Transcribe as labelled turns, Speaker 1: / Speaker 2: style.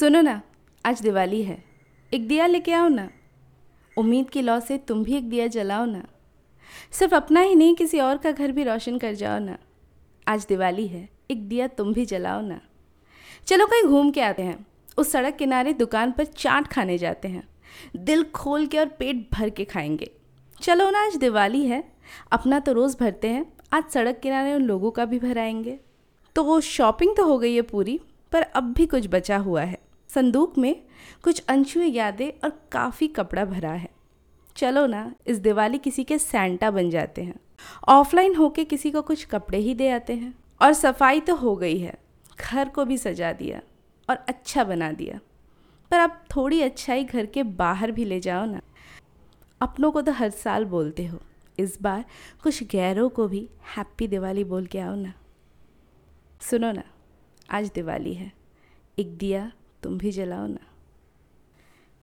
Speaker 1: सुनो ना, आज दिवाली है। एक दिया लेके आओ ना। उम्मीद की लौ से तुम भी एक दिया जलाओ ना। सिर्फ़ अपना ही नहीं, किसी और का घर भी रोशन कर जाओ ना। आज दिवाली है, एक दिया तुम भी जलाओ ना। चलो कहीं घूम के आते हैं। उस सड़क किनारे दुकान पर चाट खाने जाते हैं। दिल खोल के और पेट भर के खाएँगे। चलो ना, आज दिवाली है। अपना तो रोज़ भरते हैं। आज सड़क किनारे उन लोगों का भी भराएँगे। तो वो शॉपिंग तो हो गई है पूरी, पर अब भी कुछ बचा हुआ है। संदूक में कुछ अनछुए यादें और काफ़ी कपड़ा भरा है। चलो ना, इस दिवाली किसी के सैंटा बन जाते हैं। ऑफलाइन होके किसी को कुछ कपड़े ही दे आते हैं। और सफ़ाई तो हो गई है। घर को भी सजा दिया और अच्छा बना दिया। पर अब थोड़ी अच्छाई घर के बाहर भी ले जाओ ना। अपनों को तो हर साल बोलते हो, इस बार कुछ गैरों को भी हैप्पी दिवाली बोल के आओ ना। सुनो ना, आज दिवाली है। एक दिया तुम भी जलाओ ना।